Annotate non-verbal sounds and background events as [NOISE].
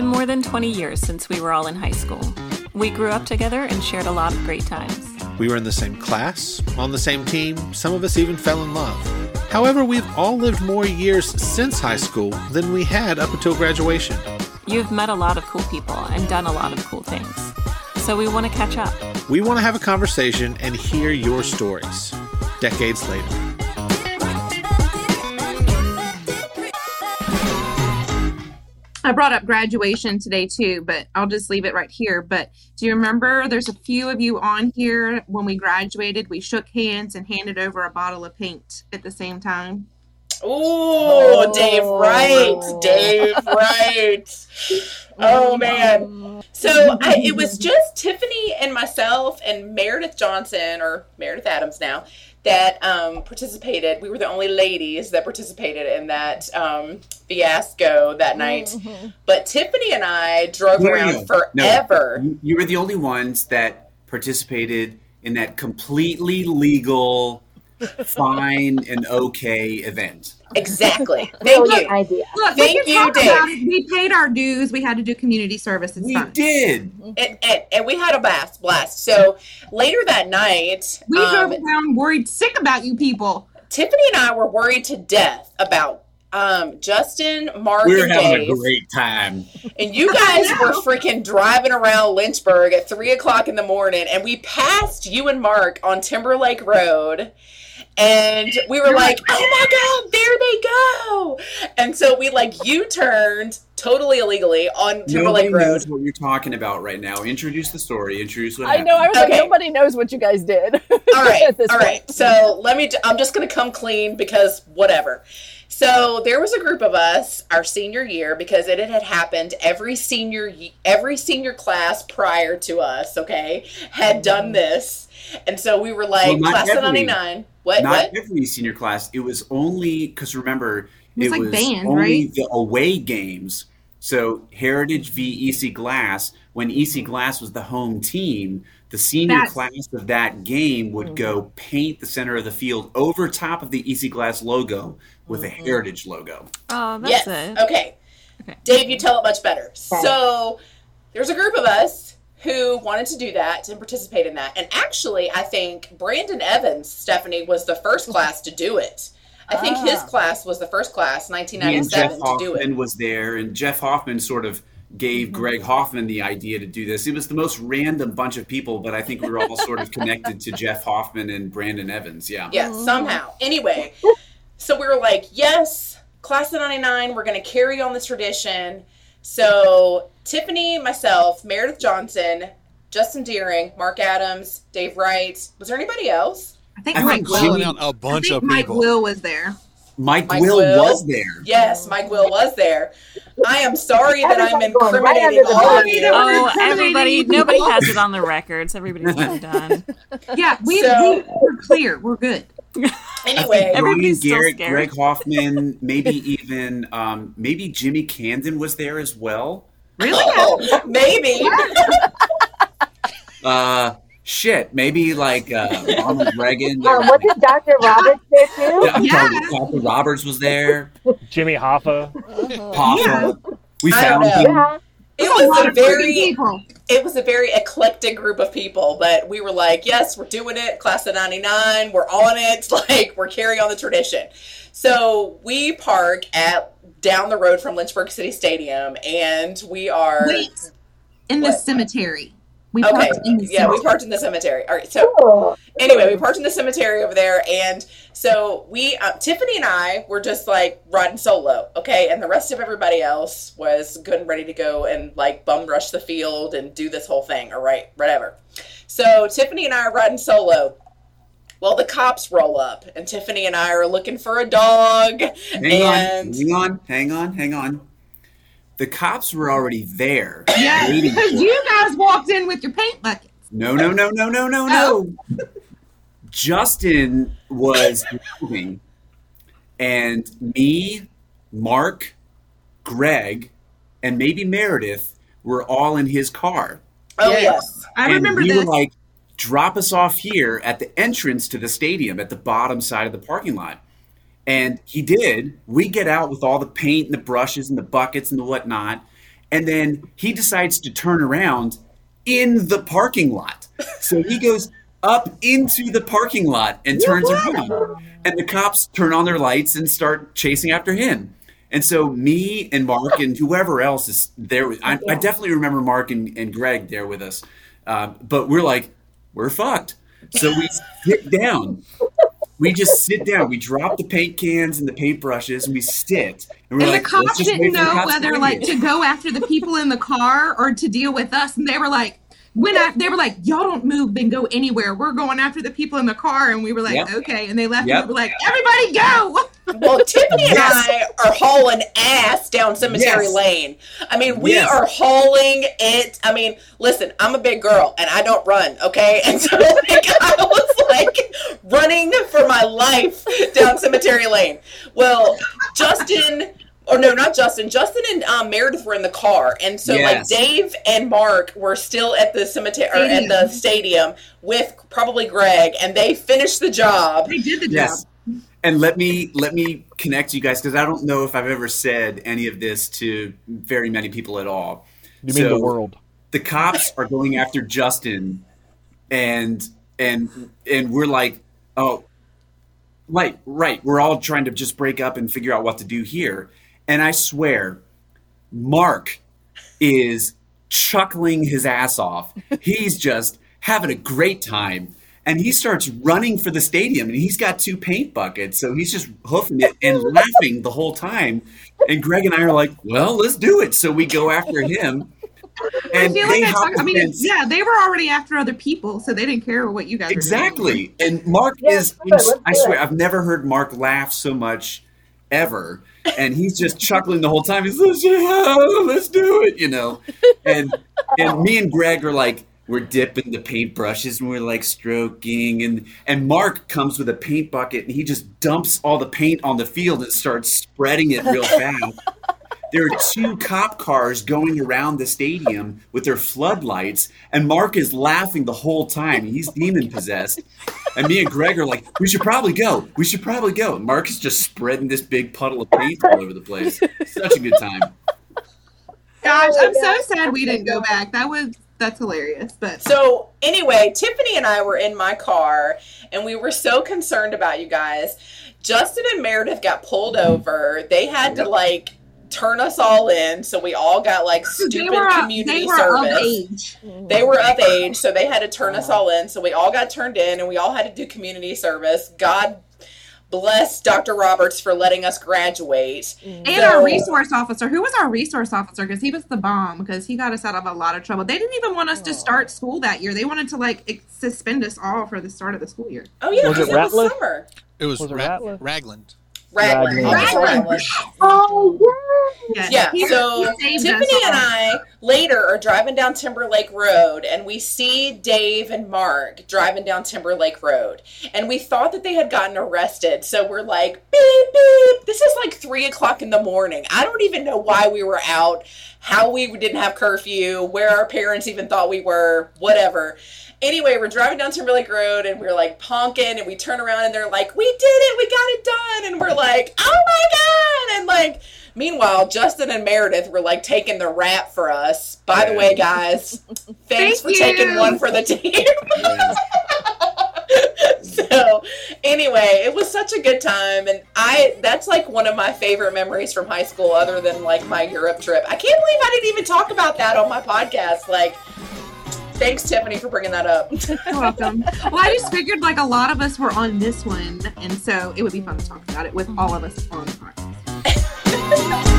been more than 20 years since we were all in high school. We grew up together and shared a lot of great times. We were in the same class, on the same team, some of us even fell in love. However, we've all lived more years since high school than we had up until graduation. You've met a lot of cool people and done a lot of cool things. So we want to catch up. We want to have a conversation and hear your stories decades later. I brought up graduation today too, but I'll just leave it right here. But do you remember there's a few of you on here when we graduated, we shook hands and handed over a bottle of paint at the same time? Oh, Dave Wright. Dave [LAUGHS] Wright. Oh, man. So I, it was just Tiffany and myself and Meredith Johnson, or Meredith Adams now, that um, participated. We were the only ladies that participated in that um, fiasco that night. Mm-hmm. But Tiffany and I drove no, around no, forever. No, you were the only ones that participated in that completely legal, fine, and okay event. Exactly. [LAUGHS] Thank you. Idea. Look, Thank you, Dave. We paid our dues. We had to do community service. It's we fun. did. And, and, and, we had a blast. Blast. So later that night, we um, drove around worried sick about you people. Tiffany and I were worried to death about um, Justin, Mark, we were and having Dave. a great time. And you guys [LAUGHS] were freaking driving around Lynchburg at three o'clock in the morning, and we passed you and Mark on Timberlake Road and we were like, "Oh my god, there they go!" And so we like U-turned totally illegally on Timberlake nobody Road. Knows what you're talking about right now? Introduce the story. Introduce what I happened. know. I was Okay. like, nobody knows what you guys did. [LAUGHS] All right, at all point. right. So let me. I'm just gonna come clean because whatever. So there was a group of us our senior year because it had happened every senior ye- every senior class prior to us. Okay, had oh, done this, and so we were like Well, not class of '99. What? Not what? every senior class. It was only because remember It was it like was band, only right? the away games. So Heritage v EC Glass. When EC Glass was the home team, the senior That's- class of that game would mm-hmm. go paint the center of the field over top of the EC Glass logo with a mm-hmm. Heritage logo. Oh, that's yes. it. Okay. Okay. Dave, you tell it much better. So there's a group of us who wanted to do that and participate in that. And actually, I think Brandon Evans, Stephanie, was the first mm-hmm. class to do it. I think his Ah. class was the first class, He and Jeff 1997, to do Hoffman it. was there, and Jeff Hoffman sort of gave Mm-hmm. Greg Hoffman the idea to do this. It was the most random bunch of people, but I think we were all sort of connected to Jeff Hoffman and Brandon Evans. Yeah. Yeah, somehow. Anyway, so we were like, yes, class of 99, we're going to carry on this tradition. So Tiffany, myself, Meredith Johnson, Justin Deering, Mark Adams, Dave Wright. Was there anybody else? I think I Mike think Will. Jimmy- Calling out a I bunch think of Mike people. Will was there. Mike, Mike Will, Will? was there. Yes, Mike Will was there. I am sorry that I'm Everyone's going incriminating under all of bus. you. Oh, everybody, nobody has it on the records. Everybody's [LAUGHS] done. Yeah, we, So- we we're clear. We're good. [LAUGHS] Anyway, Brian Everybody's still scared. Greg Hoffman, [LAUGHS] maybe even um, maybe Jimmy Camden was there as well. Really? oh, maybe. Uh, shit, maybe like uh, Ronald [LAUGHS] Reagan. Um, wasn't Dr. Roberts there too? Yeah, Yeah. Dr. Roberts was there. Jimmy Hoffa. Hoffa. We found don't him. Yeah. It was a of very it was a very eclectic group of people, but we were like, yes, we're doing it. Class of 99, we're on it. [LAUGHS] Like, we're carrying on the tradition. So we park at down the road from Lynchburg City Stadium, and we are. Wait, in the cemetery. We Okay, parked in the yeah, we parked in the cemetery. All right, so Cool. anyway, we parked in the cemetery over there, and so we, uh, Tiffany and I, were just like riding solo, okay, and the rest of everybody else was good and ready to go and like bum rush the field and do this whole thing, all right, whatever. So Tiffany and I are riding solo. Well, the cops roll up, and Tiffany and I are looking for a dog, Hang and on, hang on, hang on, hang on. The cops were already there. Yeah, because you guys walked in with your paint buckets. No, no, no, no, no, no, Oh. no. Justin was moving, and me, Mark, Greg, and maybe Meredith were all in his car. oh Yes. yes, I and remember we this. were like, drop us off here at the entrance to the stadium at the bottom side of the parking lot. And he did. We get out with all the paint and the brushes and the buckets and the whatnot. And then he decides to turn around in the parking lot. So he goes up into the parking lot and turns around. And the cops turn on their lights and start chasing after him. And so me and Mark and whoever else is there, I, I definitely remember Mark and, and Greg there with us. Uh, but we're like, we're fucked. So we sit down. We just sit down. We drop the paint cans and the paintbrushes and we sit. And we're And like, the cops didn't wait for the know cops whether like to go after the people in the car or to deal with us. And they were like, when I, they were like, y'all don't move and go anywhere. We're going after the people in the car. And we were like, Yep. okay. And they left. Yep. And we were like, everybody go. Well, Tiffany and Yes. I are hauling ass down Cemetery Yes. Lane. I mean, we Yes. are hauling it. I mean, listen, I'm a big girl and I don't run, okay? [LAUGHS] And so like, I was like running for my life down Cemetery Lane. Well, Justin. Or no, not Justin. Justin and um, Meredith were in the car, and so like Dave and Mark were still at the cemetery or at the stadium with probably Greg, and they finished the job. They did the Yes. job. And let me let me connect you guys because I don't know if I've ever said any of this to very many people at all. You mean So- the world? the cops are going after Justin, and and and we're like, oh, right, right. We're all trying to just break up and figure out what to do here. And I swear, Mark is chuckling his ass off. He's just having a great time. And he starts running for the stadium, and he's got two paint buckets, so he's just hoofing it and [LAUGHS] laughing the whole time. And Greg and I are like, "Well, let's do it." So we go after him, [LAUGHS] I and feel like I, talk, I mean, fence. yeah, they were already after other people, so they didn't care what you guys were doing. Exactly. And Mark Yeah, is, let's do it, let's I swear, it. I've never heard Mark laugh so much ever. And he's just chuckling the whole time. He's like, yeah, let's do it, you know. And and me and Greg are like, we're dipping the paintbrushes and we're like stroking and and Mark comes with a paint bucket and he just dumps all the paint on the field and starts spreading it real [LAUGHS] fast. There are two cop cars going around the stadium with their floodlights, and Mark is laughing the whole time. He's demon possessed. And me and Greg are like, we should probably go. We should probably go. And Mark is just spreading this big puddle of paint all over the place. Such a good time. Gosh, I'm so sad we didn't go back. That was that's hilarious. But So anyway, Tiffany and I were in my car, and we were so concerned about you guys. Justin and Meredith got pulled over. They had to like turn us all in, so we all got like stupid were uh, community they were service. of age. They were of age, so they had to turn us all in. So we all got turned in, and we all had to do community service. God bless Dr. Roberts for letting us graduate. Mm. And So- our resource officer, who was our resource officer, because he was the bomb, because he got us out of a lot of trouble. They didn't even want us to start school that year. They wanted to like ex- suspend us all for the start of the school year. Oh yeah, Was it it, was Ratliff? summer. It was, Was it Rag- Ratliff? Ragland. Raglan. Raglan. Raglan. Oh, Yeah, so Tiffany and. I later are driving down Timberlake Road and we see Dave and Mark driving down Timberlake Road. And we thought that they had gotten arrested. So we're like, beep, beep. This is like three o'clock in the morning. I don't even know why we were out, how we didn't have curfew, where our parents even thought we were, whatever. Anyway, we're driving down Timberlake Road and we're like honking and we turn around and they're like, we did it, we got it done. And we're like, oh my God. And like, Meanwhile, Justin and Meredith were like taking the rap for us. By the way, guys, [LAUGHS] thanks Thank for taking one for the team. Yeah. [LAUGHS] so, anyway, it was such a good time, and I that's like one of my favorite memories from high school, other than like my Europe trip. I can't believe I didn't even talk about that on my podcast. Like, thanks Tiffany for bringing that up. You're welcome. well, I just figured like a lot of us were on this one, and so it would be fun to talk about it with all of us on the podcast. [LAUGHS]